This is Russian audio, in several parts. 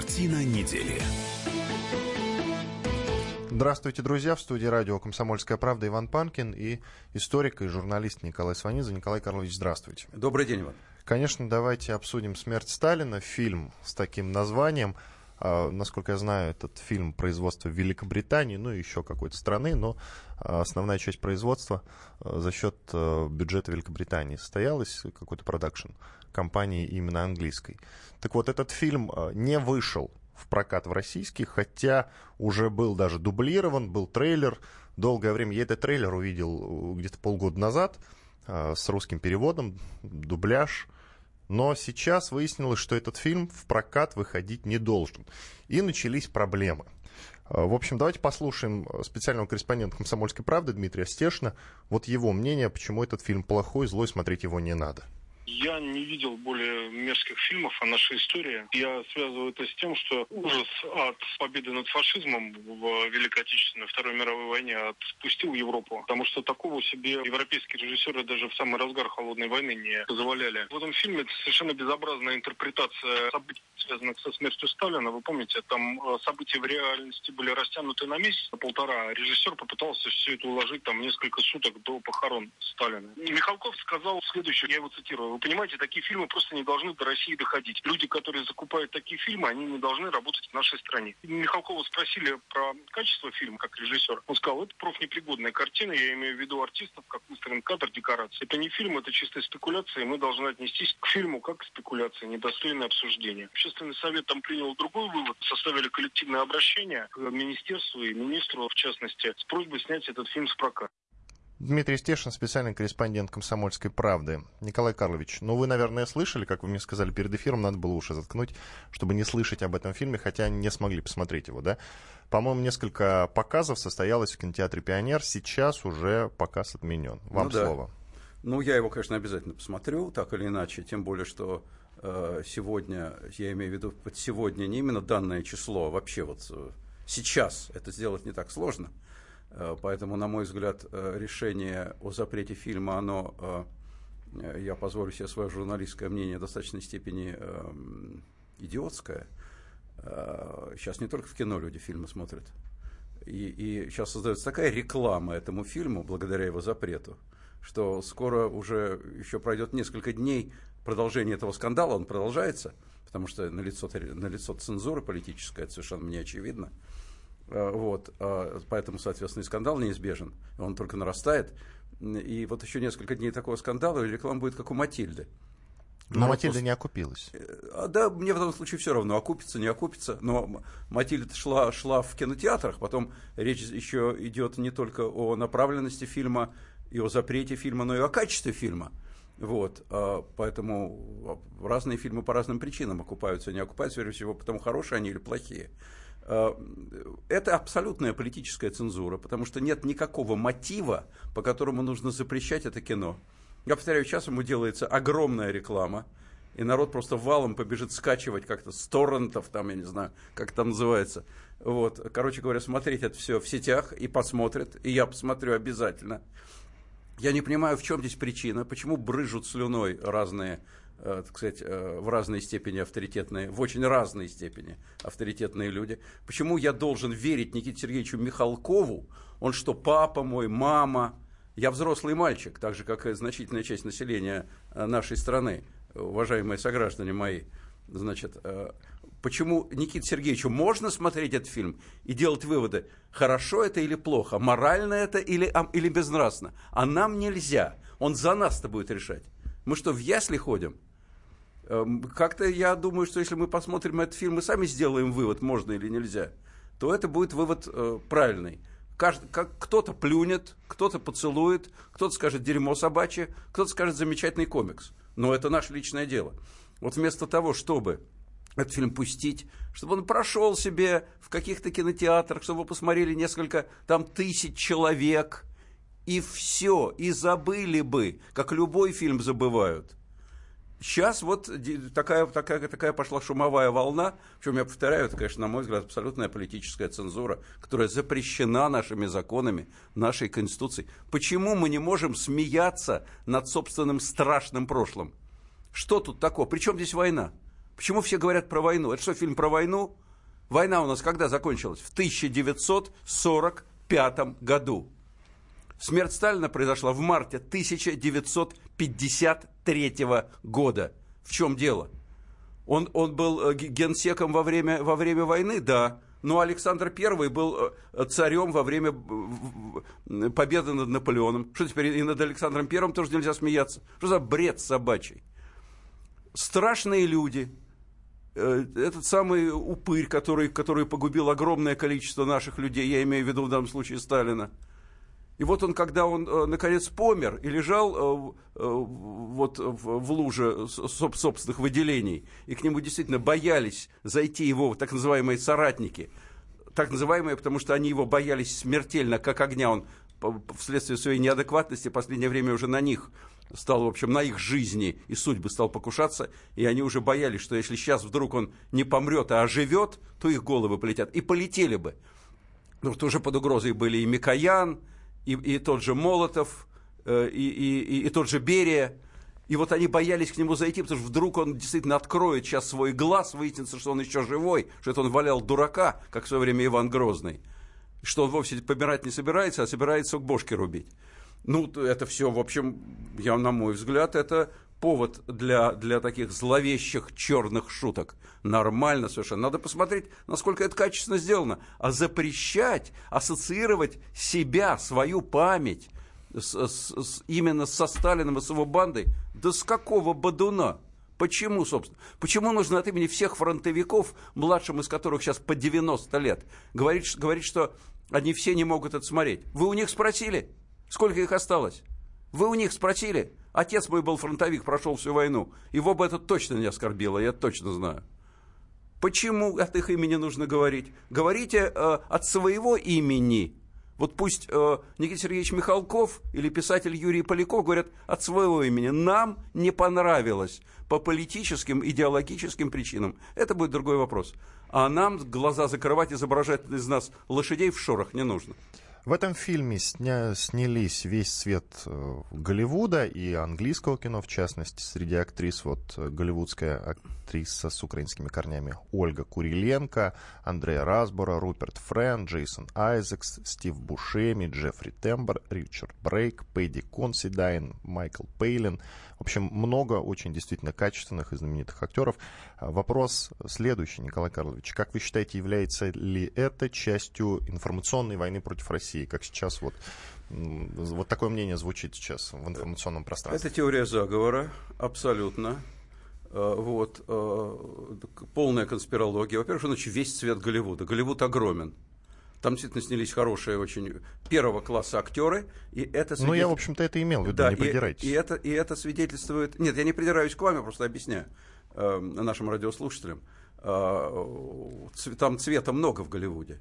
Картина недели. Здравствуйте, друзья. В студии радио «Комсомольская правда» Иван Панкин и историк и журналист Николай Сванидзе. Николай Карлович, здравствуйте. Добрый день, Иван. Конечно, давайте обсудим «Смерть Сталина», фильм с таким названием. А, насколько я знаю, этот фильм производства Великобритании, ну и еще какой-то страны, но а, основная часть производства а, за счет бюджета Великобритании состоялась, какой-то продакшн компании именно английской. Так вот, этот фильм не вышел в прокат в российский, хотя уже был даже дублирован, был трейлер. Долгое время я этот трейлер увидел где-то полгода назад с русским переводом, дубляж – но сейчас выяснилось, что этот фильм в прокат выходить не должен. И начались проблемы. В общем, давайте послушаем специального корреспондента «Комсомольской правды» Дмитрия Стешина. Вот его мнение, почему этот фильм плохой, злой, смотреть его не надо. Я не видел более мерзких фильмов о нашей истории. Я связываю это с тем, что ужас от победы над фашизмом в Великой Отечественной Второй мировой войне отпустил Европу. Потому что такого себе европейские режиссеры даже в самый разгар холодной войны не позволяли. В этом фильме это совершенно безобразная интерпретация событий связанных со смертью Сталина. Вы помните, там э, события в реальности были растянуты на месяц, на полтора. Режиссер попытался все это уложить там несколько суток до похорон Сталина. Михалков сказал следующее, я его цитирую. Понимаете, такие фильмы просто не должны до России доходить. Люди, которые закупают такие фильмы, они не должны работать в нашей стране. Михалкова спросили про качество фильма как режиссер. Он сказал, это профнепригодная картина, я имею в виду артистов, как выстроен кадр, декорации. Это не фильм, это чистая спекуляция, и мы должны отнестись к фильму как к спекуляции, недостойное обсуждение. Общественный совет там принял другой вывод, составили коллективное обращение к министерству и министру, в частности, с просьбой снять этот фильм с проката. Дмитрий Стешин, специальный корреспондент «Комсомольской правды». Николай Карлович, ну вы, наверное, слышали, как вы мне сказали перед эфиром, надо было уши заткнуть, чтобы не слышать об этом фильме, хотя не смогли посмотреть его, да? По-моему, несколько показов состоялось в кинотеатре «Пионер», сейчас уже показ отменен. Вам ну, слово. Да. Ну, я его, конечно, обязательно посмотрю, так или иначе, тем более, что э, сегодня, я имею в виду под сегодня не именно данное число, а вообще вот э, сейчас это сделать не так сложно – поэтому, на мой взгляд, э, решение о запрете фильма, оно, э, я позволю себе свое журналистское мнение, в достаточной степени идиотское. Сейчас не только в кино люди фильмы смотрят. И, и сейчас создается такая реклама этому фильму, благодаря его запрету, что скоро уже еще пройдет несколько дней продолжения этого скандала, он продолжается, потому что налицо, налицо цензура политическая, это совершенно мне очевидно. Э, вот, а, поэтому, соответственно, и скандал неизбежен, он только нарастает. И вот еще несколько дней такого скандала, и реклама будет как у Матильды. Но ну, Матильда не окупилась. Э, да, мне в этом случае все равно, окупится, не окупится. Но Матильда шла, шла в кинотеатрах, потом речь еще идет не только о направленности фильма и о запрете фильма, но и о качестве фильма. Вот, а, поэтому разные фильмы по разным причинам окупаются, не окупаются, прежде всего, потому хорошие они или плохие. Э, это абсолютная политическая цензура, потому что нет никакого мотива, по которому нужно запрещать это кино. Я повторяю, сейчас ему делается огромная реклама, и народ просто валом побежит скачивать как-то с торрентов, там, я не знаю, как это называется. Вот, короче говоря, смотреть это все в сетях и посмотрят, и я посмотрю обязательно. Я не понимаю, в чем здесь причина, почему брыжут слюной разные так сказать, э, в разной степени авторитетные, в очень разной степени авторитетные люди. Почему я должен верить Никите Сергеевичу Михалкову? Он что, папа мой, мама? Я взрослый мальчик, так же, как и значительная часть населения э, нашей страны, уважаемые сограждане мои. Значит, почему Никите Сергеевичу можно смотреть этот фильм и делать выводы, хорошо это или плохо, морально это или, или безнравственно, а нам нельзя. Он за нас-то будет решать. Мы что, в ясли ходим? Эм, как-то я думаю, что если мы посмотрим этот фильм и сами сделаем вывод, можно или нельзя, то это будет вывод э, правильный. Кто-то плюнет, кто-то поцелует, кто-то скажет дерьмо собачье, кто-то скажет замечательный комикс. Но это наше личное дело. Вот вместо того, чтобы этот фильм пустить, чтобы он прошел себе в каких-то кинотеатрах, чтобы посмотрели несколько там тысяч человек, и все, и забыли бы, как любой фильм забывают – Сейчас вот такая, такая, такая пошла шумовая волна, причем я повторяю, это, конечно, на мой взгляд, абсолютная политическая цензура, которая запрещена нашими законами, нашей Конституцией. Почему мы не можем смеяться над собственным страшным прошлым? Что тут такого? Причем здесь война? Почему все говорят про войну? Это что, фильм про войну? Война у нас когда закончилась? В 1945 году. Смерть Сталина произошла в марте 1953 года. В чем дело? Он, он был э, генсеком во время, во время войны, да. Но Александр I был э, царем во время победы над Наполеоном. Что теперь и над Александром I тоже нельзя смеяться? Что за бред собачий? Страшные люди. Э, этот самый упырь, который, который погубил огромное количество наших людей, я имею в виду в данном случае Сталина – и вот он, когда он, э, наконец, помер и лежал э, э, вот в луже собственных выделений, и к нему действительно боялись зайти его так называемые соратники, так называемые, потому что они его боялись смертельно, как огня, он вследствие своей неадекватности в последнее время уже на них стал, в общем, на их жизни и судьбы стал покушаться, и они уже боялись, что если сейчас вдруг он не помрет, а оживет, то их головы полетят. И полетели бы. Что уже под угрозой были и Микоян, и, и тот же Молотов, э, и, и, и, тот же Берия. И вот они боялись к нему зайти, потому что вдруг он действительно откроет сейчас свой глаз, выяснится, что он еще живой, что это он валял дурака, как в свое время Иван Грозный. Что он вовсе помирать не собирается, а собирается к бошке рубить. Ну, это все, в общем, я, на мой взгляд, это повод для, для таких зловещих черных шуток. Нормально совершенно. Надо посмотреть, насколько это качественно сделано. А запрещать, ассоциировать себя, свою память с, с, с, именно со Сталиным и с его бандой, да с какого бадуна? Почему, собственно? Почему нужно от имени всех фронтовиков, младшим из которых сейчас по 90 лет, говорить, говорить, что они все не могут это смотреть? Вы у них спросили, сколько их осталось? Вы у них спросили? Отец мой был фронтовик, прошел всю войну. Его бы это точно не оскорбило, я точно знаю. Почему от их имени нужно говорить? Говорите э, от своего имени. Вот пусть э, Никита Сергеевич Михалков или писатель Юрий Поляков говорят от своего имени. Нам не понравилось по политическим, идеологическим причинам. Это будет другой вопрос. А нам глаза закрывать, изображать из нас лошадей в шорах не нужно. В этом фильме сня... снялись весь цвет э, Голливуда и английского кино, в частности, среди актрис вот э, голливудская актриса с украинскими корнями Ольга Куриленко, Андрея Разбора, Руперт Френ, Джейсон Айзекс, Стив Бушеми, Джеффри Тембер, Ричард Брейк, Пэдди Консидайн, Майкл Пейлин. В общем, много очень действительно качественных и знаменитых актеров. А, вопрос следующий, Николай Карлович. Как вы считаете, является ли это частью информационной войны против России, как сейчас вот вот такое мнение звучит сейчас в информационном пространстве. Это теория заговора, абсолютно. А, вот, а, полная конспирология. Во-первых, значит, весь цвет Голливуда. Голливуд огромен. Там действительно снялись хорошие очень первого класса актеры. И это свидетель... Ну, я, в общем-то, это имел в виду, да, не придирайтесь. И, и, это, и это свидетельствует... Нет, я не придираюсь к вам, я просто объясняю э, нашим радиослушателям. Э, там цвета много в Голливуде.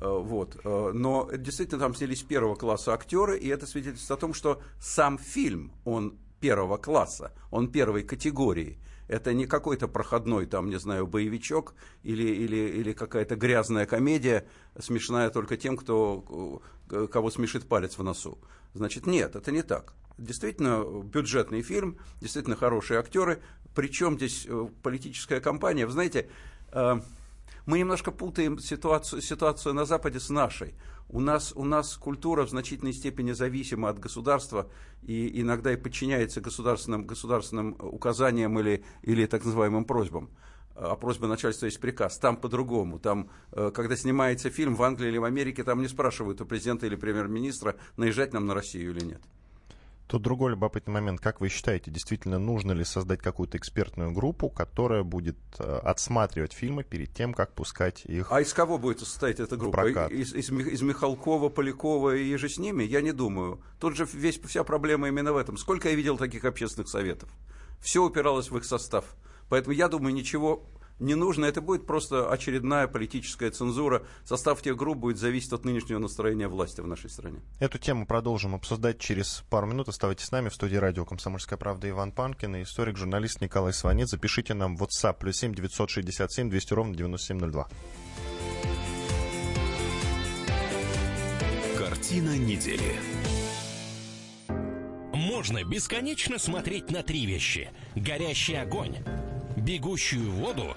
Э, вот. Э, но действительно там снялись первого класса актеры, и это свидетельствует о том, что сам фильм, он первого класса, он первой категории. Это не какой-то проходной, там, не знаю, боевичок или, или, или какая-то грязная комедия, смешная только тем, кто, кого смешит палец в носу. Значит, нет, это не так. Действительно, бюджетный фильм, действительно хорошие актеры. Причем здесь э, политическая кампания. Вы знаете, э, мы немножко путаем ситуацию, ситуацию на Западе с нашей. У нас, у нас культура в значительной степени зависима от государства и иногда и подчиняется государственным, государственным указаниям или, или так называемым просьбам. А просьба начальства есть приказ. Там по-другому. Там, э, когда снимается фильм в Англии или в Америке, там не спрашивают у президента или премьер-министра, наезжать нам на Россию или нет. Тут другой любопытный момент. Как вы считаете, действительно нужно ли создать какую-то экспертную группу, которая будет э, отсматривать фильмы перед тем, как пускать их А из кого будет состоять эта группа? Из, из, из Михалкова, Полякова и же с ними? Я не думаю. Тут же весь, вся проблема именно в этом. Сколько я видел таких общественных советов? Все упиралось в их состав. Поэтому я думаю, ничего не нужно. Это будет просто очередная политическая цензура. Состав тех групп будет зависеть от нынешнего настроения власти в нашей стране. Эту тему продолжим обсуждать через пару минут. Оставайтесь с нами в студии радио «Комсомольская правда» Иван Панкин и историк-журналист Николай Сванец. Запишите нам в WhatsApp плюс 7 967 200 ровно 9702. Картина недели. Можно бесконечно смотреть на три вещи. Горящий огонь бегущую воду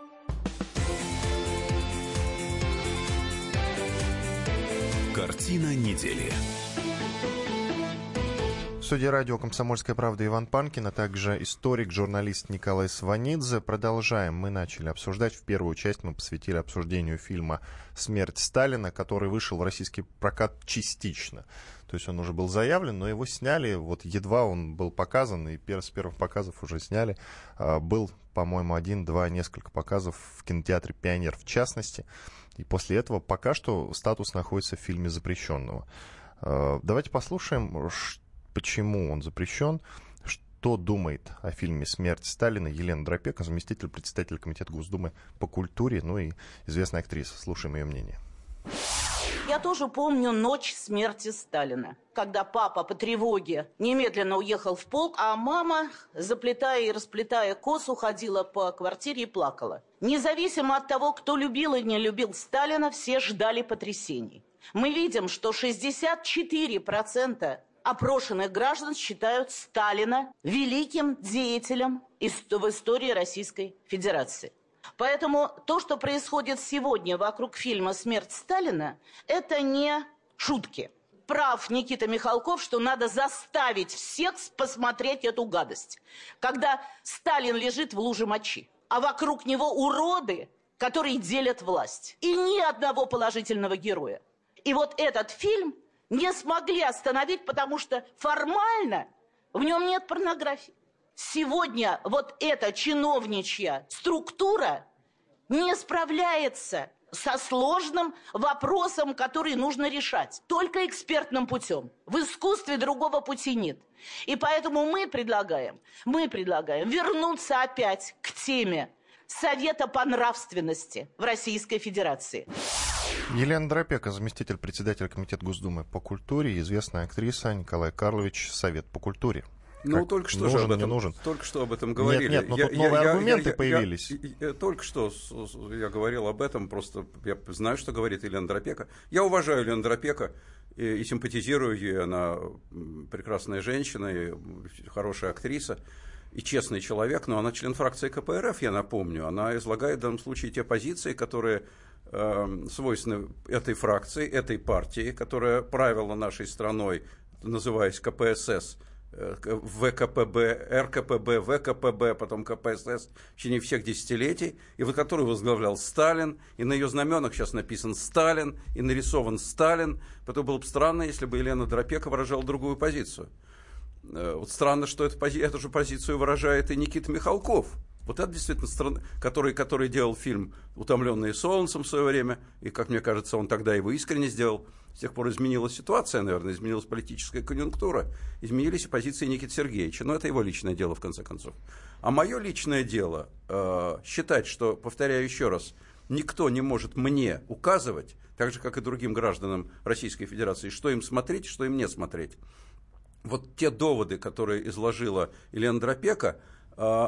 Картина недели студии радио «Комсомольская правда» Иван Панкин, а также историк, журналист Николай Сванидзе. Продолжаем. Мы начали обсуждать. В первую часть мы посвятили обсуждению фильма «Смерть Сталина», который вышел в российский прокат частично. То есть он уже был заявлен, но его сняли, вот едва он был показан, и с первых показов уже сняли. А, был, по-моему, один, два, несколько показов в кинотеатре «Пионер» в частности. И после этого пока что статус находится в фильме запрещенного. А, давайте послушаем, почему он запрещен, что думает о фильме «Смерть Сталина» Елена Дропека, заместитель председателя Комитета Госдумы по культуре, ну и известная актриса. Слушаем ее мнение. Я тоже помню ночь смерти Сталина, когда папа по тревоге немедленно уехал в полк, а мама, заплетая и расплетая косу, ходила по квартире и плакала. Независимо от того, кто любил и не любил Сталина, все ждали потрясений. Мы видим, что 64% опрошенных граждан считают Сталина великим деятелем в истории Российской Федерации. Поэтому то, что происходит сегодня вокруг фильма «Смерть Сталина», это не шутки. Прав Никита Михалков, что надо заставить всех посмотреть эту гадость. Когда Сталин лежит в луже мочи, а вокруг него уроды, которые делят власть. И ни одного положительного героя. И вот этот фильм не смогли остановить, потому что формально в нем нет порнографии. Сегодня вот эта чиновничья структура не справляется со сложным вопросом, который нужно решать. Только экспертным путем. В искусстве другого пути нет. И поэтому мы предлагаем, мы предлагаем вернуться опять к теме Совета по нравственности в Российской Федерации. Елена Дропека, заместитель председателя Комитета Госдумы по культуре, известная актриса Николай Карлович, Совет по культуре. Ну, только что нужен, же об этом, нужен. только что об этом говорили. Нет, нет, но я, тут новые я, аргументы я, я, появились. Я, я, только что я говорил об этом, просто я знаю, что говорит Елена Дропека. Я уважаю Елену Дропека и, и симпатизирую ей. Она прекрасная женщина и хорошая актриса и честный человек, но она член фракции КПРФ, я напомню. Она излагает в данном случае те позиции, которые э, свойственны этой фракции, этой партии, которая правила нашей страной, называясь КПСС, ВКПБ, РКПБ, ВКПБ, потом КПСС в течение всех десятилетий, и вот которую возглавлял Сталин, и на ее знаменах сейчас написан Сталин, и нарисован Сталин. Поэтому было бы странно, если бы Елена Дропека выражала другую позицию. Э, вот странно, что эту, эту же позицию выражает и Никита Михалков. Вот это действительно страна, который, который делал фильм «Утомленные солнцем» в свое время, и, как мне кажется, он тогда его искренне сделал. С тех пор изменилась ситуация, наверное, изменилась политическая конъюнктура, изменились и позиции Никиты Сергеевича. Но это его личное дело, в конце концов. А мое личное дело э, считать, что, повторяю еще раз, никто не может мне указывать, так же, как и другим гражданам Российской Федерации, что им смотреть, что им не смотреть вот те доводы, которые изложила Елена Дропека,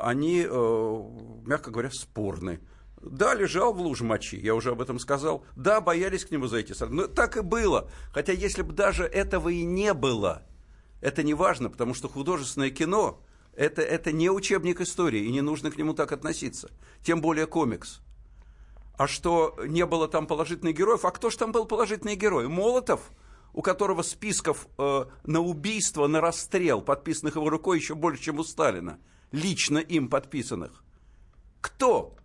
они, э, мягко говоря, спорны. Да, лежал в луже мочи, я уже об этом сказал. Да, боялись к нему зайти. Но так и было. Хотя если бы даже этого и не было, это не важно, потому что художественное кино это, это не учебник истории, и не нужно к нему так относиться. Тем более комикс. А что не было там положительных героев? А кто же там был положительный герой? Молотов – у которого списков э, на убийство, на расстрел, подписанных его рукой, еще больше, чем у Сталина, лично им подписанных. Кто?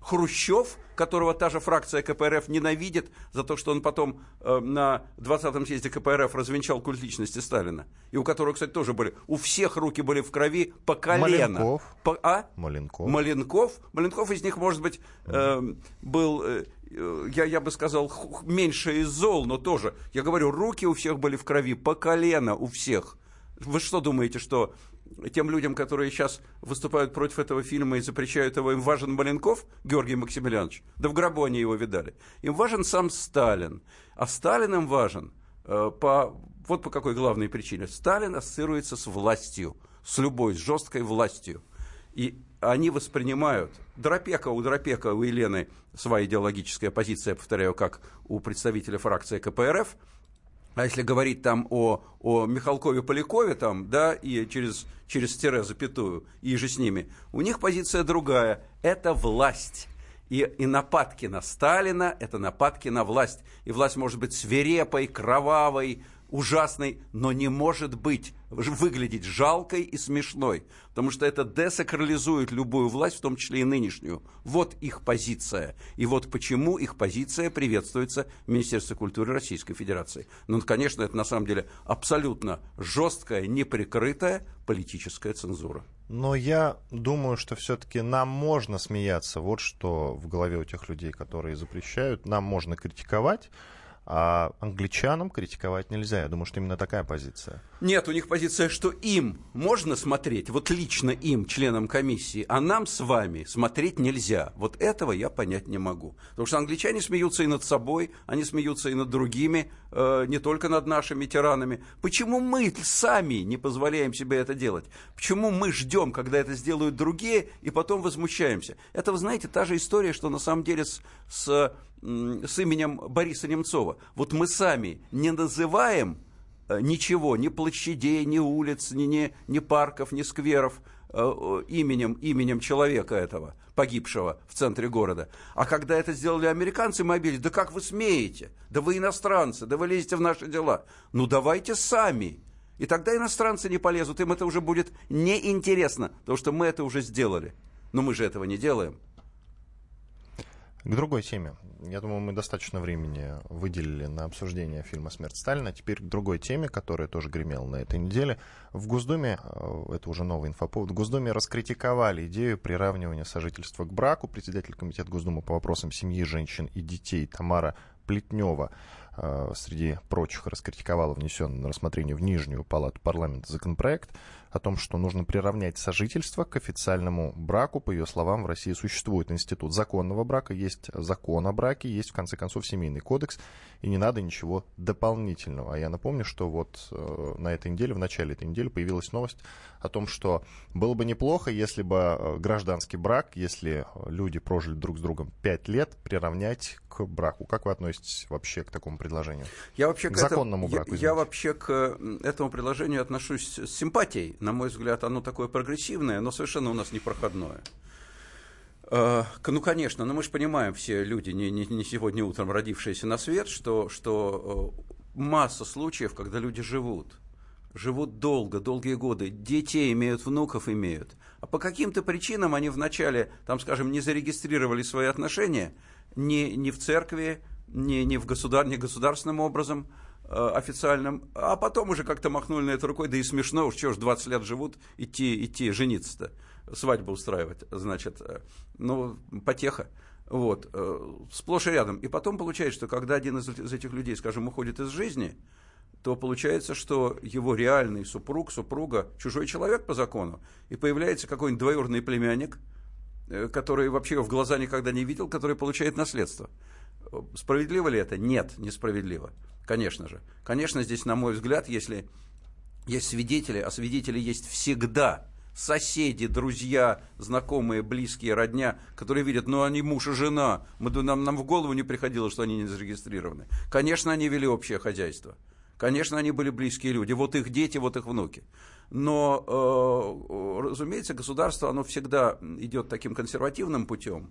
Хрущев, которого та же фракция КПРФ ненавидит за то, что он потом э, на 20-м съезде КПРФ развенчал культ личности Сталина. И у которого, кстати, тоже были, у всех руки были в крови по колено. Маленков. По, а? Маленков. Маленков. Маленков из них, может быть, э, был... Э, я, я бы сказал, меньше из зол, но тоже. Я говорю, руки у всех были в крови, по колено у всех. Вы что думаете, что тем людям, которые сейчас выступают против этого фильма и запрещают его, им важен Маленков, Георгий Максимiliaнович, да в гробу они его видали. Им важен сам Сталин. А Сталин им важен э, по, вот по какой главной причине. Сталин ассоциируется с властью, с любой, с жесткой властью. И они воспринимают, Дропека, у Дропека, у Елены своя идеологическая позиция, повторяю, как у представителя фракции КПРФ, а если говорить там о, о Михалкове Полякове, там, да, и через, через тире запятую, и же с ними, у них позиция другая. Это власть. И, и нападки на Сталина – это нападки на власть. И власть может быть свирепой, кровавой, ужасной, но не может быть выглядеть жалкой и смешной, потому что это десакрализует любую власть, в том числе и нынешнюю. Вот их позиция. И вот почему их позиция приветствуется в Министерстве культуры Российской Федерации. Ну, конечно, это на самом деле абсолютно жесткая, неприкрытая политическая цензура. Но я думаю, что все-таки нам можно смеяться. Вот что в голове у тех людей, которые запрещают. Нам можно критиковать, а англичанам критиковать нельзя. Я думаю, что именно такая позиция. Нет, у них позиция, что им можно смотреть, вот лично им, членам комиссии, а нам с вами смотреть нельзя. Вот этого я понять не могу. Потому что англичане смеются и над собой, они смеются и над другими, э, не только над нашими тиранами. Почему мы сами не позволяем себе это делать? Почему мы ждем, когда это сделают другие, и потом возмущаемся? Это, вы знаете, та же история, что на самом деле с, с, с именем Бориса Немцова. Вот мы сами не называем Э, ничего, ни площадей, ни улиц, ни, ни, ни парков, ни скверов э, именем, именем человека этого, погибшего в центре города. А когда это сделали американцы, мы обиделись, да как вы смеете? Да вы иностранцы, да вы лезете в наши дела. Ну давайте сами. И тогда иностранцы не полезут, им это уже будет неинтересно, потому что мы это уже сделали. Но мы же этого не делаем. К другой теме. Я думаю, мы достаточно времени выделили на обсуждение фильма «Смерть Сталина». Теперь к другой теме, которая тоже гремела на этой неделе. В Госдуме, э, это уже новый инфоповод, в Госдуме раскритиковали идею приравнивания сожительства к браку. Председатель Комитета Госдумы по вопросам семьи, женщин и детей Тамара Плетнева э, среди прочих раскритиковала внесенный на рассмотрение в Нижнюю палату парламента законопроект о том, что нужно приравнять сожительство к официальному браку. По ее словам, в России существует институт законного брака, есть закон о браке, есть, в конце концов, семейный кодекс, и не надо ничего дополнительного. А я напомню, что вот э, на этой неделе, в начале этой недели появилась новость о том, что было бы неплохо, если бы э, гражданский брак, если люди прожили друг с другом пять лет, приравнять к браку. Как вы относитесь вообще к такому предложению? Я вообще к, к законному это, браку. Я, я вообще к этому предложению отношусь с симпатией на мой взгляд, оно такое прогрессивное, но совершенно у нас непроходное. Э, ну, конечно, но мы же понимаем, все люди, не, не, не сегодня утром родившиеся на свет, что, что э, масса случаев, когда люди живут. Живут долго, долгие годы, детей имеют, внуков имеют. А по каким-то причинам они вначале, там, скажем, не зарегистрировали свои отношения ни, ни в церкви, ни, ни, в государ, ни государственным образом, Э, официальным, а потом уже как-то махнули на это рукой, да и смешно, уж чего ж 20 лет живут, идти, идти жениться-то, свадьбу устраивать, значит, э, ну, потеха. Вот, э, сплошь и рядом. И потом получается, что когда один из, из этих людей, скажем, уходит из жизни, то получается, что его реальный супруг, супруга, чужой человек по закону, и появляется какой-нибудь двоюродный племянник, который вообще в глаза никогда не видел, который получает наследство. Справедливо ли это? Нет, несправедливо. Конечно же. Конечно, здесь, на мой взгляд, если есть свидетели, а свидетели есть всегда, соседи, друзья, знакомые, близкие, родня, которые видят, ну, они муж и жена, мы, нам, нам в голову не приходило, что они не зарегистрированы. Конечно, они вели общее хозяйство. Конечно, они были близкие люди. Вот их дети, вот их внуки. Но, э, разумеется, государство, оно всегда идет таким консервативным путем.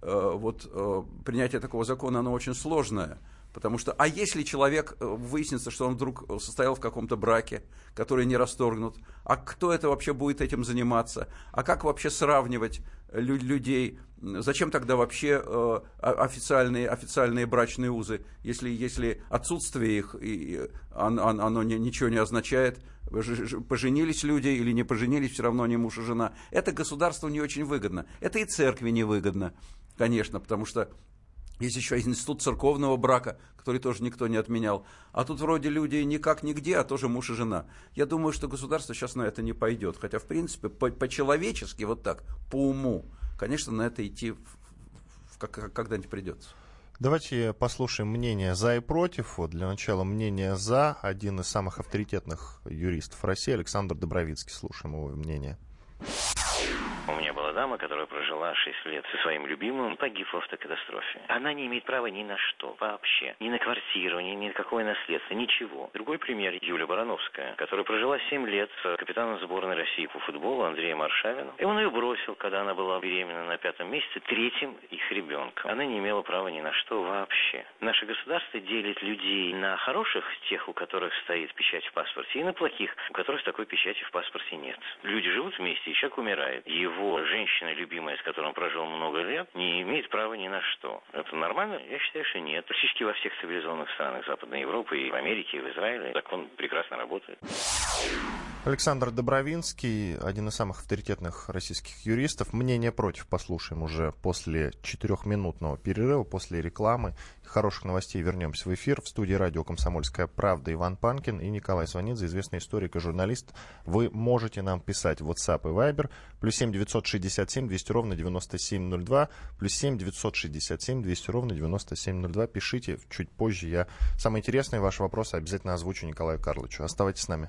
Э, вот э, принятие такого закона, оно очень сложное. Потому что, а если человек, э, выяснится, что он вдруг состоял в каком-то браке, который не расторгнут, а кто это вообще будет этим заниматься? А как вообще сравнивать людей? Зачем тогда вообще э, официальные, официальные брачные узы, если, если отсутствие их, и, оно, оно ничего не означает? Поженились люди или не поженились, все равно они муж и жена. Это государству не очень выгодно. Это и церкви не выгодно, конечно, потому что Есть еще институт церковного брака, который тоже никто не отменял. А тут вроде люди никак нигде, а тоже муж и жена. Я думаю, что государство сейчас на это не пойдет. Хотя, в принципе, по-человечески, вот так, по уму, конечно, на это идти когда-нибудь придется. Давайте послушаем мнение за и против. Вот для начала мнение за. Один из самых авторитетных юристов России, Александр Добровицкий. Слушаем его мнение дама, которая прожила 6 лет со своим любимым, погиб в автокатастрофе. Она не имеет права ни на что вообще. Ни на квартиру, ни, ни на какое наследство, ничего. Другой пример – Юлия Барановская, которая прожила 7 лет с капитаном сборной России по футболу Андреем Аршавиным. И он ее бросил, когда она была беременна на пятом месяце, третьим их ребенком. Она не имела права ни на что вообще. Наше государство делит людей на хороших, тех, у которых стоит печать в паспорте, и на плохих, у которых такой печати в паспорте нет. Люди живут вместе, и человек умирает. Его женщина женщина, любимая, с которой он прожил много лет, не имеет права ни на что. Это нормально? Я считаю, что нет. Практически во всех цивилизованных странах Западной Европы, и в Америке, и в Израиле закон прекрасно работает. Alexander Добровинский, один из самых авторитетных российских юристов. Мнение против послушаем уже после четырехминутного перерыва, после рекламы. Хороших новостей вернемся в эфир. В студии радио «Комсомольская правда» Иван Панкин и Николай Сванидзе, известный историк и журналист. Вы можете нам писать в WhatsApp и Viber. Плюс 7 967 200 ровно 9702. Плюс 7 967 200 ровно 9702. Пишите чуть позже. Я самые интересные ваши вопросы обязательно озвучу Николаю Карловичу. Оставайтесь с нами.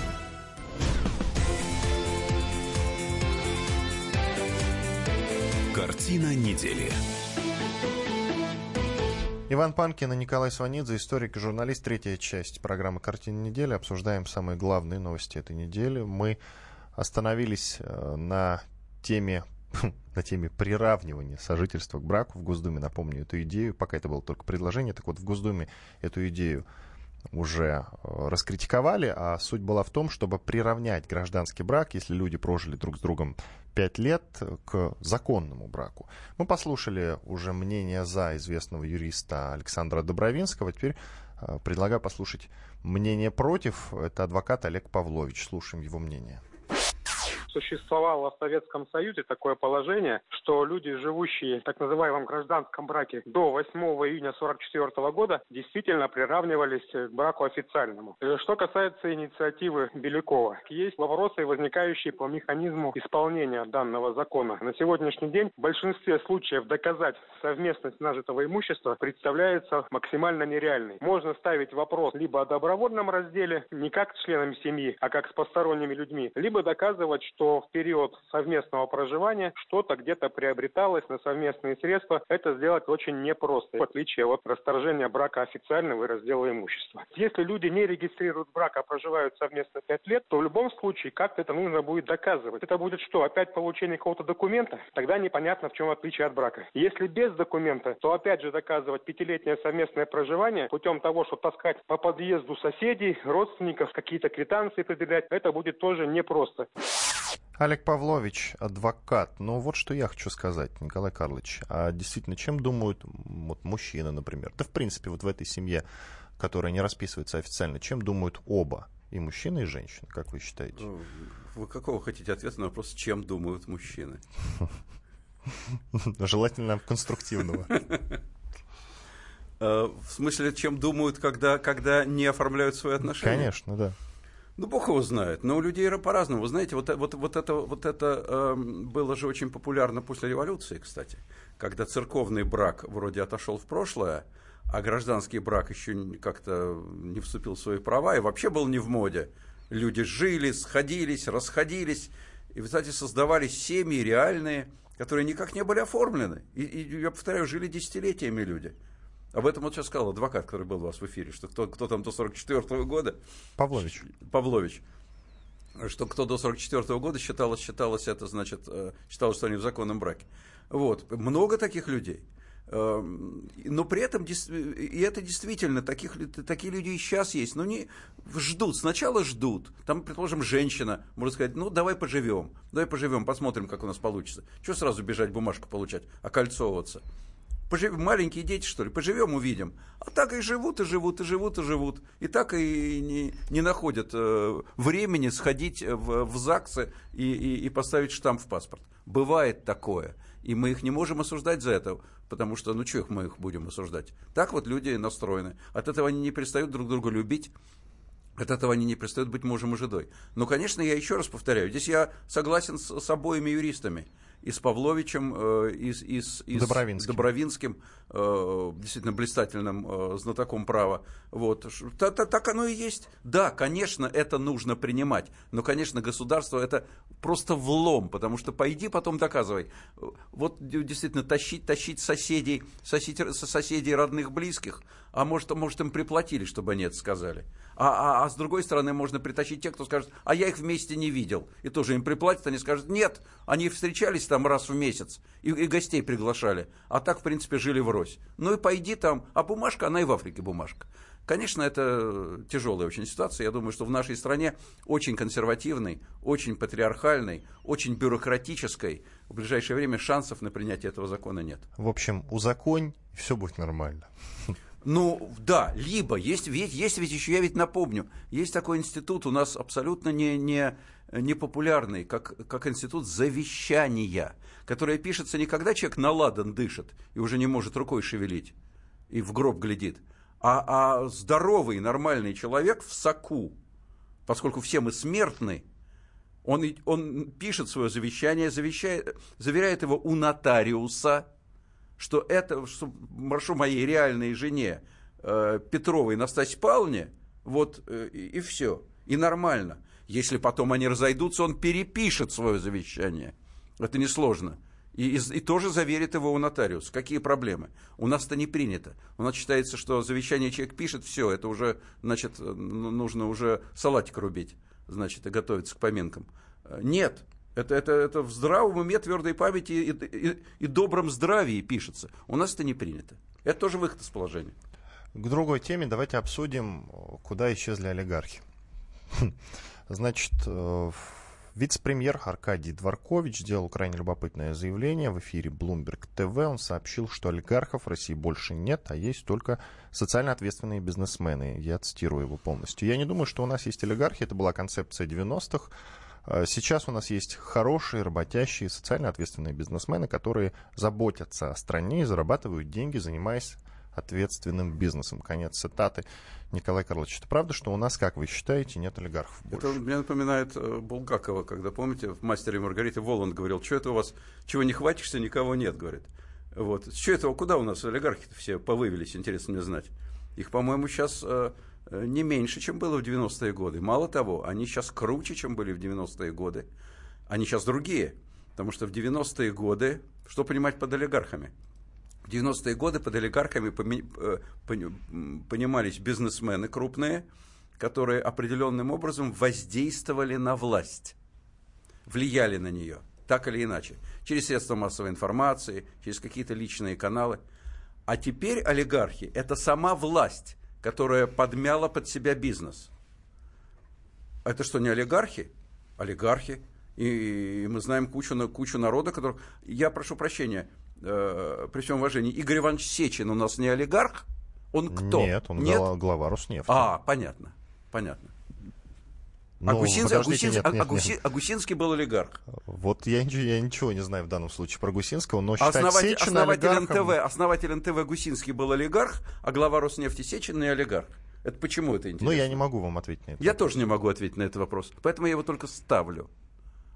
Картина недели. Иван Панкин и Николай Сванидзе, историк и журналист. Третья часть программы «Картина недели». Обсуждаем самые главные новости этой недели. Мы остановились э, на теме на теме приравнивания сожительства к браку в Госдуме. Напомню эту идею, пока это было только предложение. Так вот, в Госдуме эту идею уже э, раскритиковали, а суть была в том, чтобы приравнять гражданский брак, если люди прожили друг с другом пять лет, к законному браку. Мы послушали уже мнение за известного юриста Александра Добровинского. Теперь э, предлагаю послушать мнение против. Это адвокат Олег Павлович. Слушаем его мнение существовало в Советском Союзе такое положение, что люди, живущие в так называемом гражданском браке до 8 июня 1944 года, действительно приравнивались к браку официальному. Э, что касается инициативы Белякова, есть вопросы, возникающие по механизму исполнения данного закона. На сегодняшний день в большинстве случаев доказать совместность нажитого имущества представляется максимально нереальной. Можно ставить вопрос либо о добровольном разделе, не как членами семьи, а как с посторонними людьми, либо доказывать, что что в период совместного проживания что-то где-то приобреталось на совместные средства. Это сделать очень непросто, в отличие от расторжения брака официального и раздела имущества. Если люди не регистрируют брак, а проживают совместно 5 лет, то в любом случае как-то это нужно будет доказывать. Это будет что, опять получение какого-то документа? Тогда непонятно, в чем отличие от брака. Если без документа, то опять же доказывать пятилетнее совместное проживание путем того, что таскать по подъезду соседей, родственников, какие-то квитанции предъявлять, это будет тоже непросто. Олег Павлович, адвокат. Ну вот что я хочу сказать, Николай Карлович. А действительно, чем думают вот, мужчины, например? Да в принципе вот в этой семье, которая не расписывается официально, чем думают оба? И мужчина, и женщина, как вы считаете? Ну, вы какого хотите ответа на вопрос, чем думают мужчины? Желательно конструктивного. Э, в смысле, чем думают, когда, когда не оформляют свои отношения? Конечно, да. Ну, Бог его знает. Но у людей по-разному. Вы знаете, вот, вот, вот это, вот это э, было же очень популярно после революции, кстати, когда церковный брак вроде отошел в прошлое, а гражданский брак еще как-то не вступил в свои права и вообще был не в моде. Люди жили, сходились, расходились, и, знаете, создавались семьи реальные, которые никак не были оформлены. И, и я повторяю, жили десятилетиями люди. Об этом вот сейчас сказал адвокат, который был у вас в эфире, что кто, кто там до 44 -го года... Павлович. Павлович. Что кто до 44 -го года считалось, считалось это, значит, э, считалось, что они в законном браке. Вот. Много таких людей. Эм, но при этом, и это действительно, таких, такие люди и сейчас есть, но не ждут, сначала ждут. Там, предположим, женщина может сказать, ну, давай поживем, давай поживем, посмотрим, как у нас получится. Что сразу бежать бумажку получать, окольцовываться? Пожив... Маленькие дети, что ли, поживем, увидим. А так и живут, и живут, и живут, и живут. И так и не, не находят э, времени сходить в, в ЗАГСы и, и, и поставить штамп в паспорт. Бывает такое. И мы их не можем осуждать за это потому что, ну, что их мы их будем осуждать? Так вот люди настроены. От этого они не перестают друг друга любить, от этого они не перестают быть мужем и женой. Но, конечно, я еще раз повторяю, здесь я согласен с, с обоими юристами и с Павловичем, э, и, с, и, с, и с Добровинским, э, действительно блистательным э, знатоком права. Вот. Так, так оно и есть. Да, конечно, это нужно принимать, но, конечно, государство это просто влом, потому что пойди потом доказывай. Вот действительно тащить, тащить соседей, соседей, соседей родных, близких, а может, может им приплатили, чтобы они это сказали. А, а, а с другой стороны, можно притащить тех, кто скажет, а я их вместе не видел. И тоже им приплатят, они скажут, нет, они встречались там раз в месяц и, и гостей приглашали. А так, в принципе, жили врозь. Ну и пойди там, а бумажка, она и в Африке бумажка. Конечно, это тяжелая очень ситуация. Я думаю, что в нашей стране очень консервативной, очень патриархальной, очень бюрократической. В ближайшее время шансов на принятие этого закона нет. В общем, узаконь, все будет нормально. Ну, да, либо есть, ведь, есть ведь еще, я ведь напомню, есть такой институт у нас абсолютно не, не, не популярный, как, как институт завещания, который пишется не когда человек наладан дышит и уже не может рукой шевелить и в гроб глядит, а, а здоровый, нормальный человек в соку, поскольку все мы смертны, он, он пишет свое завещание, завещает, заверяет его у нотариуса – что это, что прошу моей реальной жене э, Петровой Настасье Павловне, вот э, и, и все, и нормально. Если потом они разойдутся, он перепишет свое завещание. Это несложно. И, и, и тоже заверит его у нотариуса. Какие проблемы? У нас это не принято. У нас считается, что завещание человек пишет, все, это уже, значит, нужно уже салатик рубить, значит, и готовиться к поминкам. Э, нет, это, это, это в здравом уме, твердой памяти и, и, и добром здравии пишется. У нас это не принято. Это тоже выход из положения. К другой теме давайте обсудим, куда исчезли олигархи. Значит, э, вице-премьер Аркадий Дворкович сделал крайне любопытное заявление в эфире Bloomberg TV. Он сообщил, что олигархов в России больше нет, а есть только социально ответственные бизнесмены. Я цитирую его полностью. Я не думаю, что у нас есть олигархи. Это была концепция 90-х. А сейчас у нас есть хорошие, работящие, социально ответственные бизнесмены, которые заботятся о стране и зарабатывают деньги, занимаясь ответственным бизнесом. Конец цитаты. Николай Карлович, это правда, что у нас, как вы считаете, нет олигархов больше? Это мне напоминает э, Булгакова, когда, помните, в «Мастере и Маргарите» Воланд говорил, что это у вас, чего не хватишься, никого нет, говорит. Вот. Что это, куда у нас олигархи все повывелись, интересно мне знать. Их, по-моему, сейчас э, Э, не меньше, чем было в 90-е годы. Мало того, они сейчас круче, чем были в 90-е годы. Они сейчас другие. Потому что в 90-е годы, что понимать под олигархами? В 90-е годы под олигархами э, понимались бизнесмены крупные, которые определенным образом воздействовали на власть, влияли на нее, так или иначе, через средства массовой информации, через какие-то личные каналы. А теперь олигархи – это сама власть, которая подмяла под себя бизнес. Это что, не олигархи? Олигархи. И, мы знаем кучу, кучу народа, который... Я прошу прощения, э, при всем уважении, Игорь Иванович Сечин у нас не олигарх? Он кто? Нет, он Нет? Глава Роснефти. А, понятно, понятно. Ну, Агусинский, Агусин, нет, нет, Агуси, нет. Агусинский был олигарх. Вот я, я ничего не знаю в данном случае про Гусинского, но считать Основатель, Сечина основатель олигархом... НТВ, основатель НТВ Гусинский был олигарх, а глава Роснефти Сечин не олигарх. Это почему это интересно? Ну, я не могу вам ответить на это. Я вопрос. тоже не могу ответить на этот вопрос. Поэтому я его только ставлю.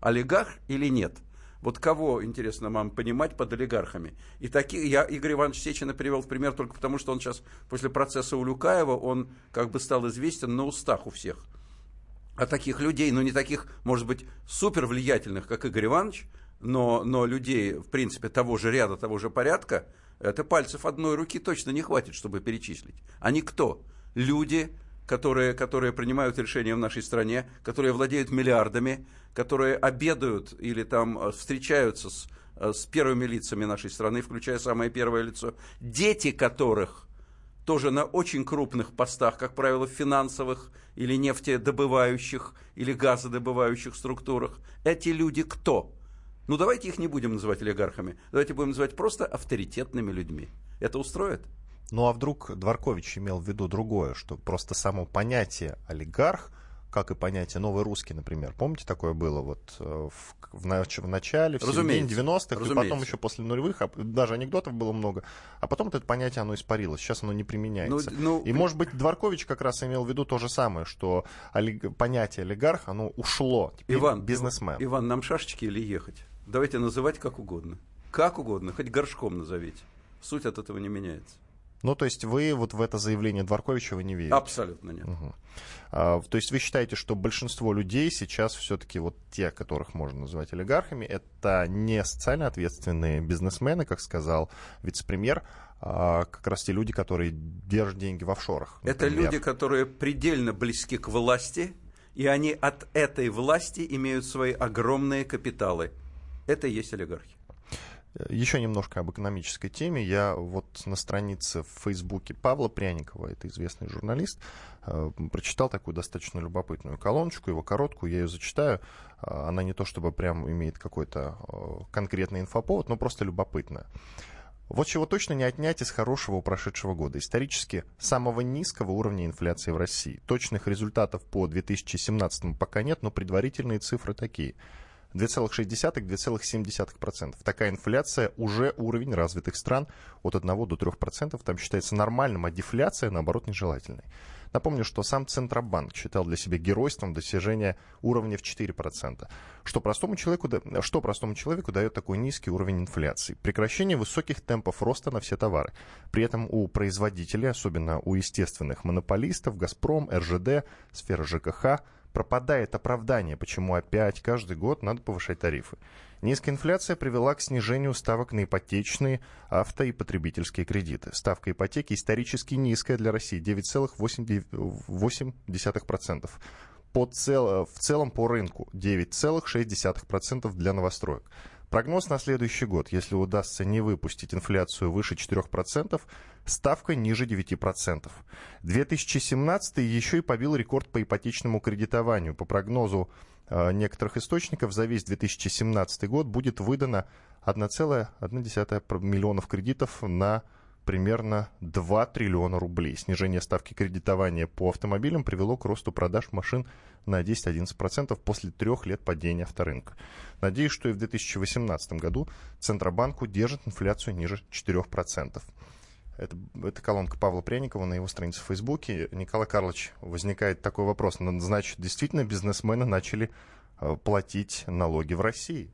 Олигарх или нет? Вот кого, интересно вам понимать под олигархами? И такие, я Игорь Иванович Сечина привел в пример только потому, что он сейчас, после процесса Улюкаева, он как бы стал известен на устах у всех а таких людей, ну не таких, может быть, супер влиятельных, как Игорь Иванович, но, но людей, в принципе, того же ряда, того же порядка, это пальцев одной руки точно не хватит, чтобы перечислить. Они кто? Люди, которые, которые принимают решения в нашей стране, которые владеют миллиардами, которые обедают или там э, встречаются с э, с первыми лицами нашей страны, включая самое первое лицо, дети которых тоже на очень крупных постах, как правило, в финансовых или нефтедобывающих или газодобывающих структурах. Эти люди кто? Ну, давайте их не будем называть олигархами. Давайте будем называть просто авторитетными людьми. Это устроит? Ну а вдруг Дворкович имел в виду другое, что просто само понятие олигарх – как и понятие новый русский, например. Помните, такое было вот э, в, в, нач- в начале, в середине 90-х, и потом еще после нулевых, а, даже анекдотов было много, а потом вот это понятие, оно испарилось, сейчас оно не применяется. Ну, ну, и, может быть, Дворкович как раз имел в виду то же самое, что олиг... понятие олигарх, оно ушло, теперь Иван, бизнесмен. Иван, нам шашечки или ехать? Давайте называть как угодно. Как угодно, хоть горшком назовите. Суть от этого не меняется. Ну, то есть вы вот в это заявление Дворковича вы не верите? Абсолютно нет. Угу. А, то есть вы считаете, что большинство людей сейчас все-таки вот те, которых можно называть олигархами, это не социально ответственные бизнесмены, как сказал вице-премьер, а как раз те люди, которые держат деньги в офшорах. Например. Это люди, которые предельно близки к власти, и они от этой власти имеют свои огромные капиталы. Это и есть олигархи. Еще немножко об экономической теме. Я вот на странице в Фейсбуке Павла Пряникова, это известный журналист, э, прочитал такую достаточно любопытную колоночку, его короткую, я ее зачитаю. Э, она не то чтобы прям имеет какой-то э, конкретный инфоповод, но просто любопытная. Вот чего точно не отнять из хорошего прошедшего года. Исторически самого низкого уровня инфляции в России. Точных результатов по 2017 пока нет, но предварительные цифры такие – 2,6-2,7%. Такая инфляция уже уровень развитых стран от 1 до 3%. Там считается нормальным, а дефляция, наоборот, нежелательной. Напомню, что сам Центробанк считал для себя геройством достижения уровня в 4%. Что простому человеку, что простому человеку дает такой низкий уровень инфляции? Прекращение высоких темпов роста на все товары. При этом у производителей, особенно у естественных монополистов, «Газпром», РЖД, сфера ЖКХ – пропадает оправдание, почему опять каждый год надо повышать тарифы. Низкая инфляция привела к снижению ставок на ипотечные, авто и потребительские кредиты. Ставка ипотеки исторически низкая для России – 9,8%. По цел, в целом по рынку 9,6% для новостроек. Прогноз на следующий год, если удастся не выпустить инфляцию выше 4%, ставка ниже 9%. 2017 еще и побил рекорд по ипотечному кредитованию. По прогнозу э, некоторых источников за весь 2017 год будет выдано 1,1 миллионов кредитов на примерно 2 триллиона рублей. Снижение ставки кредитования по автомобилям привело к росту продаж машин на 10-11% после трех лет падения авторынка. Надеюсь, что и в 2018 году Центробанк удержит инфляцию ниже 4%. Это, это колонка Павла Пряникова на его странице в Фейсбуке. Николай Карлович, возникает такой вопрос. Значит, действительно бизнесмены начали э, платить налоги в России?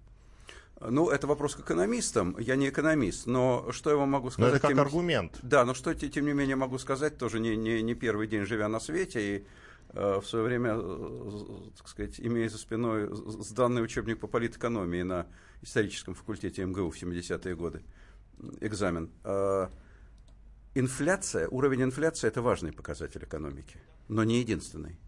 Ну, это вопрос к экономистам. Я не экономист, но что я вам могу сказать? Но это как тем... аргумент. Да, но что, тем не менее, могу сказать, тоже не, не, не первый день живя на свете, и э, в свое время, э, так сказать, имея за спиной сданный учебник по политэкономии на историческом факультете МГУ в 70-е годы, экзамен. Э, инфляция, уровень инфляции – это важный показатель экономики, но не единственный.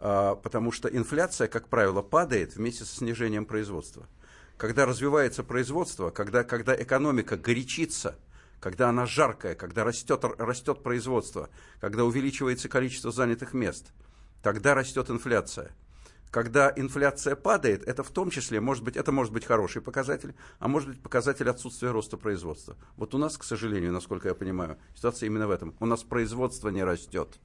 Э, потому что инфляция, как правило, падает вместе со снижением производства – когда развивается производство, когда, когда экономика горячится, когда она жаркая, когда растет, растет производство, когда увеличивается количество занятых мест, тогда растет инфляция. Когда инфляция падает, это в том числе, может быть, это может быть хороший показатель, а может быть показатель отсутствия роста производства. Вот у нас, к сожалению, насколько я понимаю, ситуация именно в этом. У нас производство не растет.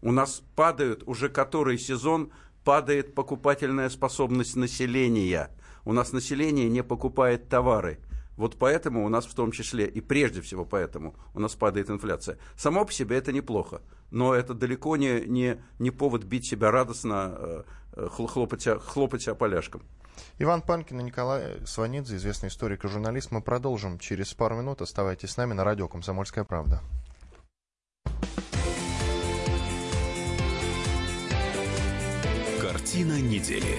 У нас падают уже который сезон, падает покупательная способность населения – у нас население не покупает товары. Вот поэтому у нас в том числе, и прежде всего поэтому, у нас падает инфляция. Само по себе это неплохо, но это далеко не, не, не повод бить себя радостно, э, э, хлопать, хлопать себя поляшком. Иван Панкин и Николай Сванидзе, известный историк и журналист. Мы продолжим через пару минут. Оставайтесь с нами на радио «Комсомольская правда». Картина недели.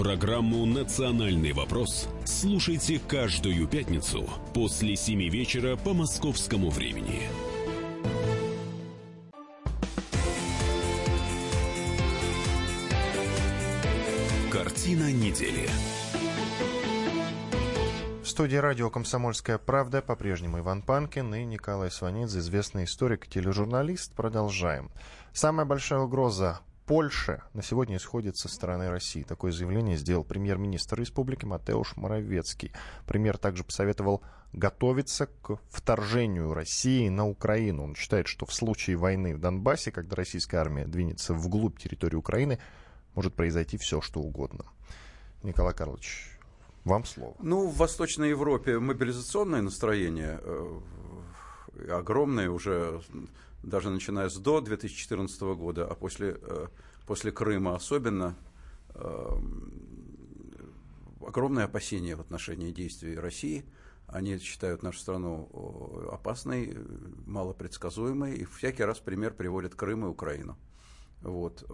Программу «Национальный вопрос» слушайте каждую пятницу после 7 вечера по московскому времени. Картина недели. В студии радио «Комсомольская правда» по-прежнему Иван Панкин и Николай Сванидзе, известный историк и тележурналист. Продолжаем. Самая большая угроза Польши на сегодня исходит со стороны России. Такое заявление сделал премьер-министр республики Матеуш Моровецкий. Премьер также посоветовал готовиться к вторжению России на Украину. Он считает, что в случае войны в Донбассе, когда российская армия двинется вглубь территории Украины, может произойти все, что угодно. Николай Карлович, вам слово. Ну, в Восточной Европе мобилизационное настроение э, огромное уже, даже начиная с до 2014 года, а после, э, после Крыма особенно, э, огромное опасение в отношении действий России. Они считают нашу страну опасной, малопредсказуемой, и всякий раз пример приводят Крым и Украину. Вот.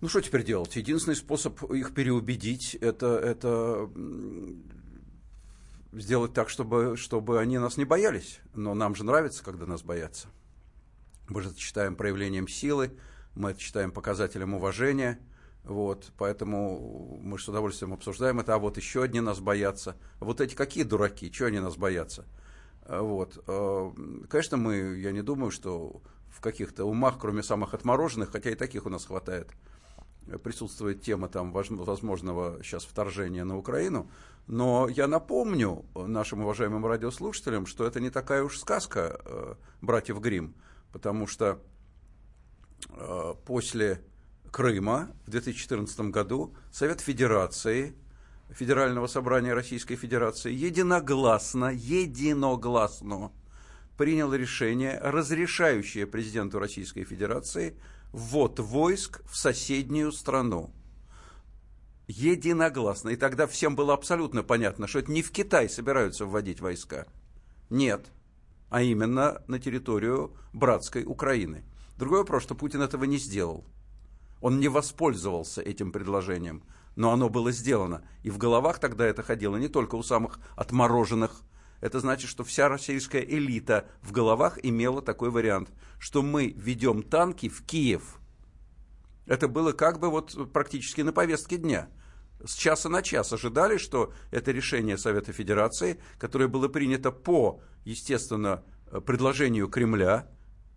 Ну, что теперь делать? Единственный способ их переубедить это, это сделать так, чтобы, чтобы они нас не боялись. Но нам же нравится, когда нас боятся. Мы же это считаем проявлением силы, мы это считаем показателем уважения. Вот, поэтому мы с удовольствием обсуждаем это. А вот еще одни нас боятся. Вот эти какие дураки, что они нас боятся? Вот. Э, конечно, мы, я не думаю, что в каких-то умах, кроме самых отмороженных, хотя и таких у нас хватает, присутствует тема там возможного сейчас вторжения на Украину. Но я напомню нашим уважаемым радиослушателям, что это не такая уж сказка э, братьев Грим, потому что э, после Крыма в 2014 году Совет Федерации, Федерального собрания Российской Федерации единогласно, единогласно принял решение, разрешающее президенту Российской Федерации ввод войск в соседнюю страну. Единогласно. И тогда всем было абсолютно понятно, что это не в Китай собираются вводить войска. Нет. А именно на территорию братской Украины. Другой вопрос, что Путин этого не сделал. Он не воспользовался этим предложением, но оно было сделано. И в головах тогда это ходило не только у самых отмороженных это значит, что вся российская элита в головах имела такой вариант, что мы ведем танки в Киев. Это было как бы вот практически на повестке дня. С часа на час ожидали, что это решение Совета Федерации, которое было принято по, естественно, предложению Кремля,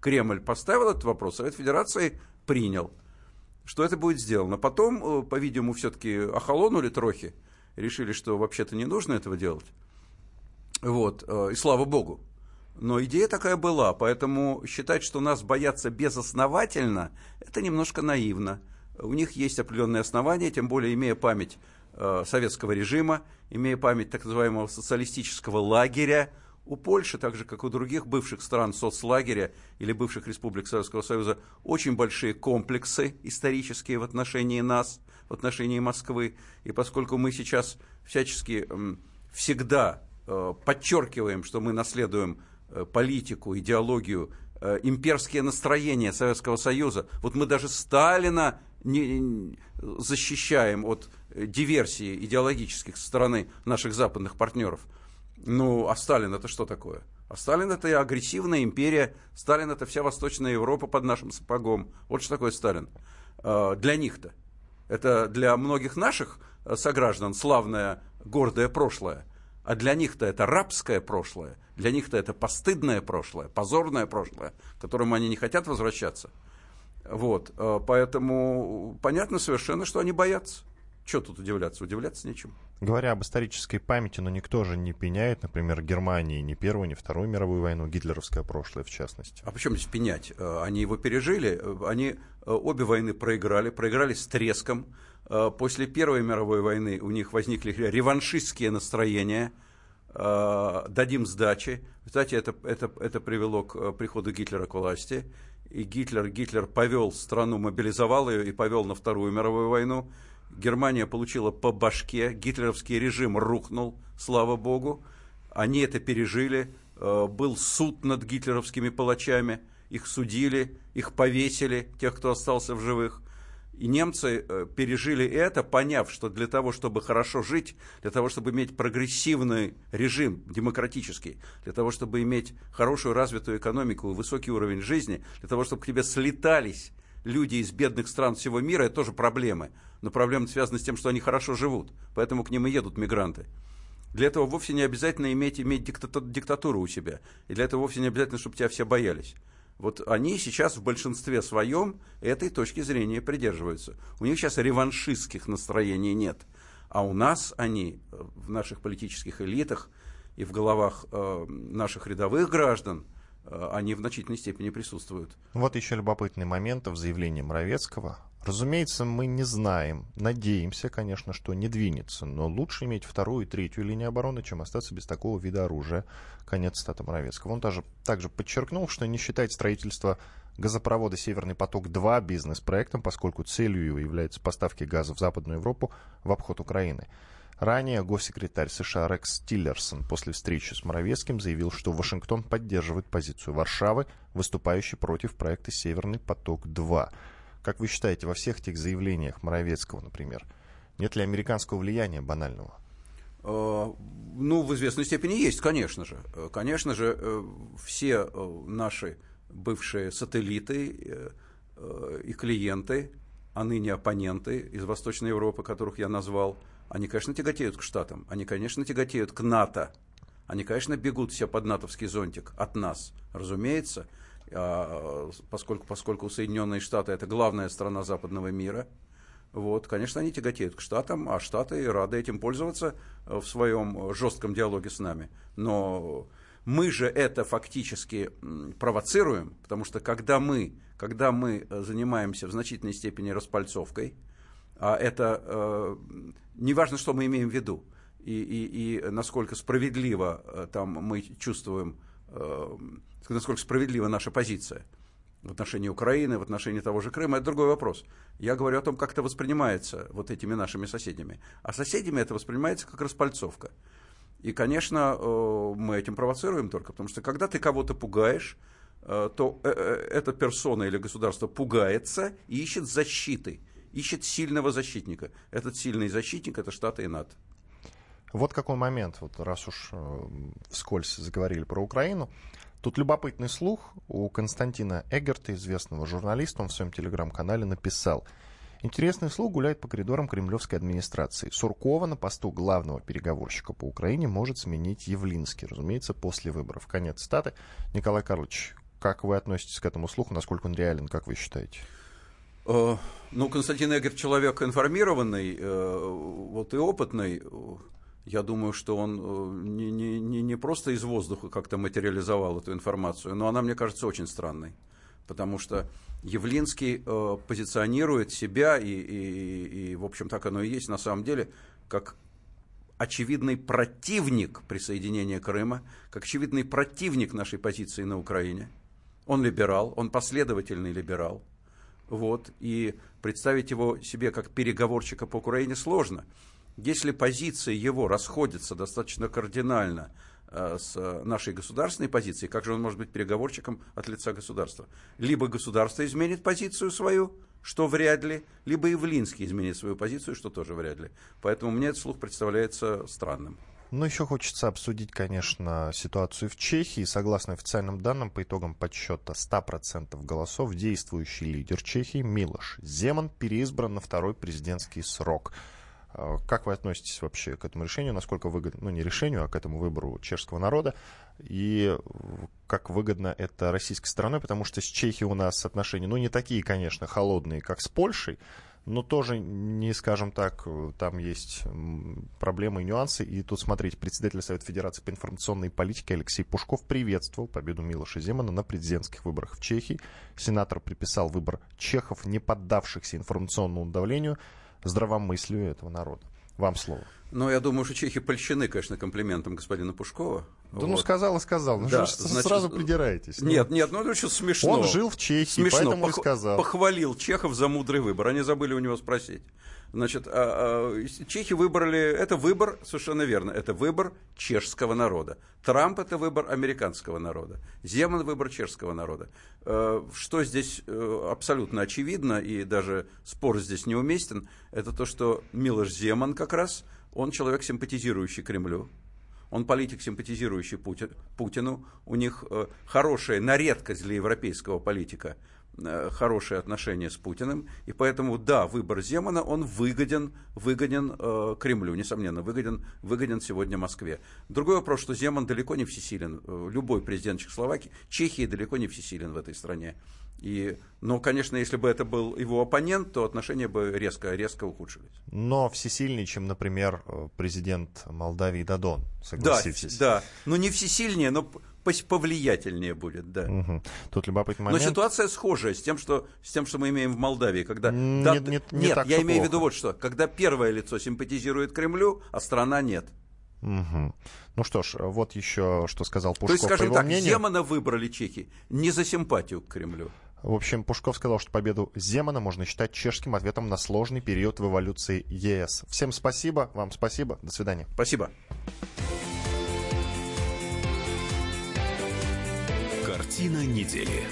Кремль поставил этот вопрос, Совет Федерации принял, что это будет сделано. Потом, э, по-видимому, все-таки охолонули трохи, решили, что вообще-то не нужно этого делать. Вот, э, и слава богу. Но идея такая была, поэтому считать, что нас боятся безосновательно, это немножко наивно. У них есть определенные основания, тем более имея память э, советского режима, имея память так называемого социалистического лагеря, у Польши, так же как у других бывших стран соцлагеря или бывших республик Советского Союза, очень большие комплексы исторические в отношении нас, в отношении Москвы. И поскольку мы сейчас всячески всегда подчеркиваем, что мы наследуем э, политику, идеологию, э, имперские настроения Советского Союза. Вот мы даже Сталина не, защищаем от диверсии идеологических со стороны наших западных партнеров. Ну, а Сталин это что такое? А Сталин это и агрессивная империя, Сталин это вся Восточная Европа под нашим сапогом. Вот что такое Сталин. Для них-то. Это для многих наших сограждан славное, гордое прошлое. А для них-то это рабское прошлое, для них-то это постыдное прошлое, позорное прошлое, к которому они не хотят возвращаться. Вот, э, поэтому понятно совершенно, что они боятся. Что тут удивляться? Удивляться нечем. Говоря об исторической памяти, но никто же не пеняет, например, Германии ни Первую, ни Вторую мировую войну, гитлеровское прошлое в частности. А почему здесь пенять? Э, они его пережили, э, они обе войны проиграли, проиграли с треском, после Первой мировой войны у них возникли реваншистские настроения, э, дадим сдачи. Кстати, это, это, это привело к э, приходу Гитлера к власти. И Гитлер, Гитлер повел страну, мобилизовал ее и повел на Вторую мировую войну. Германия получила по башке, гитлеровский режим рухнул, слава богу. Они это пережили. Был суд над гитлеровскими палачами – их судили, их повесили, тех, кто остался в живых. И немцы э, пережили это, поняв, что для того, чтобы хорошо жить, для того, чтобы иметь прогрессивный режим, демократический, для того, чтобы иметь хорошую развитую экономику и высокий уровень жизни, для того, чтобы к тебе слетались люди из бедных стран всего мира, это тоже проблемы. Но проблемы связаны с тем, что они хорошо живут, поэтому к ним и едут мигранты. Для этого вовсе не обязательно иметь, иметь диктатуру у себя. И для этого вовсе не обязательно, чтобы тебя все боялись. Вот они сейчас в большинстве своем этой точки зрения придерживаются. У них сейчас реваншистских настроений нет. А у нас они э, в наших политических элитах и в головах э, наших рядовых граждан, э, они в значительной степени присутствуют. Вот еще любопытный момент в заявлении Моровецкого Разумеется, мы не знаем, надеемся, конечно, что не двинется, но лучше иметь вторую и третью линию обороны, чем остаться без такого вида оружия. Конец стата Моровецкого. Он также, также подчеркнул, что не считает строительство газопровода «Северный поток-2» бизнес-проектом, поскольку целью его является поставки газа в Западную Европу в обход Украины. Ранее госсекретарь США Рекс Тиллерсон после встречи с Моровецким заявил, что Вашингтон поддерживает позицию Варшавы, выступающей против проекта «Северный поток-2». Как вы считаете, во всех этих заявлениях Моровецкого, например, нет ли американского влияния банального? Э, ну, в известной степени есть, конечно же. Э, конечно же, э, все наши бывшие сателлиты и клиенты, а ныне оппоненты из Восточной Европы, которых я назвал, они, конечно, тяготеют к Штатам, они, конечно, тяготеют к НАТО, они, конечно, бегут все под натовский зонтик от нас, разумеется – поскольку, поскольку Соединенные Штаты это главная страна западного мира, вот, конечно, они тяготеют к Штатам, а Штаты рады этим пользоваться э, в своем жестком диалоге с нами. Но мы же это фактически провоцируем, потому что когда мы, когда мы э, занимаемся в значительной степени распальцовкой, а это э, не важно, что мы имеем в виду, и, и, и насколько справедливо э, там мы чувствуем э, насколько справедлива наша позиция в отношении Украины, в отношении того же Крыма, это другой вопрос. Я говорю о том, как это воспринимается вот этими нашими соседями. А соседями это воспринимается как распальцовка. И, конечно, э, мы этим провоцируем только, потому что когда ты кого-то пугаешь, э, то э, эта персона или государство пугается и ищет защиты, ищет сильного защитника. Этот сильный защитник – это Штаты и НАТО. Вот какой момент, вот раз уж вскользь заговорили про Украину, Тут любопытный слух. У Константина Эгерта, известного журналиста, он в своем телеграм-канале написал. Интересный слух гуляет по коридорам кремлевской администрации. Суркова на посту главного переговорщика по Украине может сменить Явлинский, разумеется, после выборов. Конец цитаты. Николай Карлович, как вы относитесь к этому слуху? Насколько он реален, как вы считаете? Э, ну, Константин Эгер человек информированный, э, вот и опытный. Я думаю, что он э, не, не, не, не просто из воздуха как-то материализовал эту информацию, но она, мне кажется, очень странной. Потому что Явлинский э, позиционирует себя, и, и, и, в общем, так оно и есть на самом деле, как очевидный противник присоединения Крыма, как очевидный противник нашей позиции на Украине. Он либерал, он последовательный либерал. Вот, и представить его себе как переговорщика по Украине сложно. Если позиции его расходятся достаточно кардинально э, с нашей государственной позицией, как же он может быть переговорщиком от лица государства? Либо государство изменит позицию свою, что вряд ли, либо и Влинский изменит свою позицию, что тоже вряд ли. Поэтому мне этот слух представляется странным. Ну, еще хочется обсудить, конечно, ситуацию в Чехии. Согласно официальным данным, по итогам подсчета 100% голосов, действующий лидер Чехии Милош Земан переизбран на второй президентский срок. А, как вы относитесь вообще к этому решению? Насколько выгодно, ну не решению, а к этому выбору чешского народа? И как выгодно это российской стороной? Потому что с Чехией у нас отношения, ну не такие, конечно, холодные, как с Польшей, но тоже, не скажем так, там есть проблемы и нюансы. И тут, смотрите, председатель Совета Федерации по информационной политике Алексей Пушков приветствовал победу Милоша Земана на президентских выборах в Чехии. Сенатор приписал выбор чехов, не поддавшихся информационному давлению, здравомыслию этого народа. Вам слово. Ну, я думаю, что чехи польщены, конечно, комплиментом господина Пушкова. Да ну, вот. ну сказал и сказал. Ну да, что значит, сразу придираетесь? Ну? Нет, нет, ну это очень смешно. Он жил в Чехии, смешно. поэтому Пох- и сказал. Похвалил Чехов за мудрый выбор. Они забыли у него спросить. Значит, а, а, чехи выбрали, это выбор, совершенно верно, это выбор чешского народа. Трамп это выбор американского народа. Земан выбор чешского народа. Э, что здесь э, абсолютно очевидно, и даже спор здесь неуместен, это то, что Милош Земан как раз, он человек, симпатизирующий Кремлю. Он политик, симпатизирующий Путину. У них э, хорошая, на редкость для европейского политика – хорошие отношения с Путиным, и поэтому, да, выбор Земана, он выгоден, выгоден э, Кремлю, несомненно, выгоден, выгоден сегодня Москве. Другой вопрос, что Земан далеко не всесилен, э, любой президент Чехословакии, Чехии далеко не всесилен в этой стране. И, но, конечно, если бы это был его оппонент, то отношения бы резко, резко ухудшились. Но всесильнее, чем, например, э, президент Молдавии Дадон, согласитесь. Да, да. Ну, не всесильнее, но повлиятельнее будет, да. Угу. Тут любопытный момент. Но ситуация схожая с тем, что, с тем, что мы имеем в Молдавии. Когда, нет, да, нет, нет, нет я имею плохо. в виду вот что. Когда первое лицо симпатизирует Кремлю, а страна нет. Угу. Ну что ж, вот еще что сказал Пушков. То есть, скажем так, мнению. Земана выбрали чехи не за симпатию к Кремлю. В общем, Пушков сказал, что победу Земана можно считать чешским ответом на сложный период в эволюции ЕС. Всем спасибо, вам спасибо, до свидания. Спасибо. Картина недели.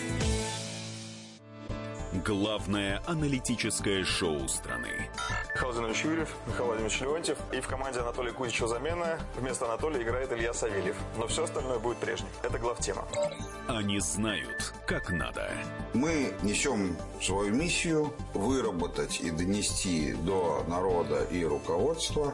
Главное аналитическое шоу страны. Михаил Владимирович Юрьев, Михаил Владимирович Леонтьев. И в команде Анатолия Кузичева замена. Вместо Анатолия играет Илья Савельев. Но все остальное будет прежним. Это главтема. Они знают, как надо. Мы несем свою миссию выработать и донести до народа и руководства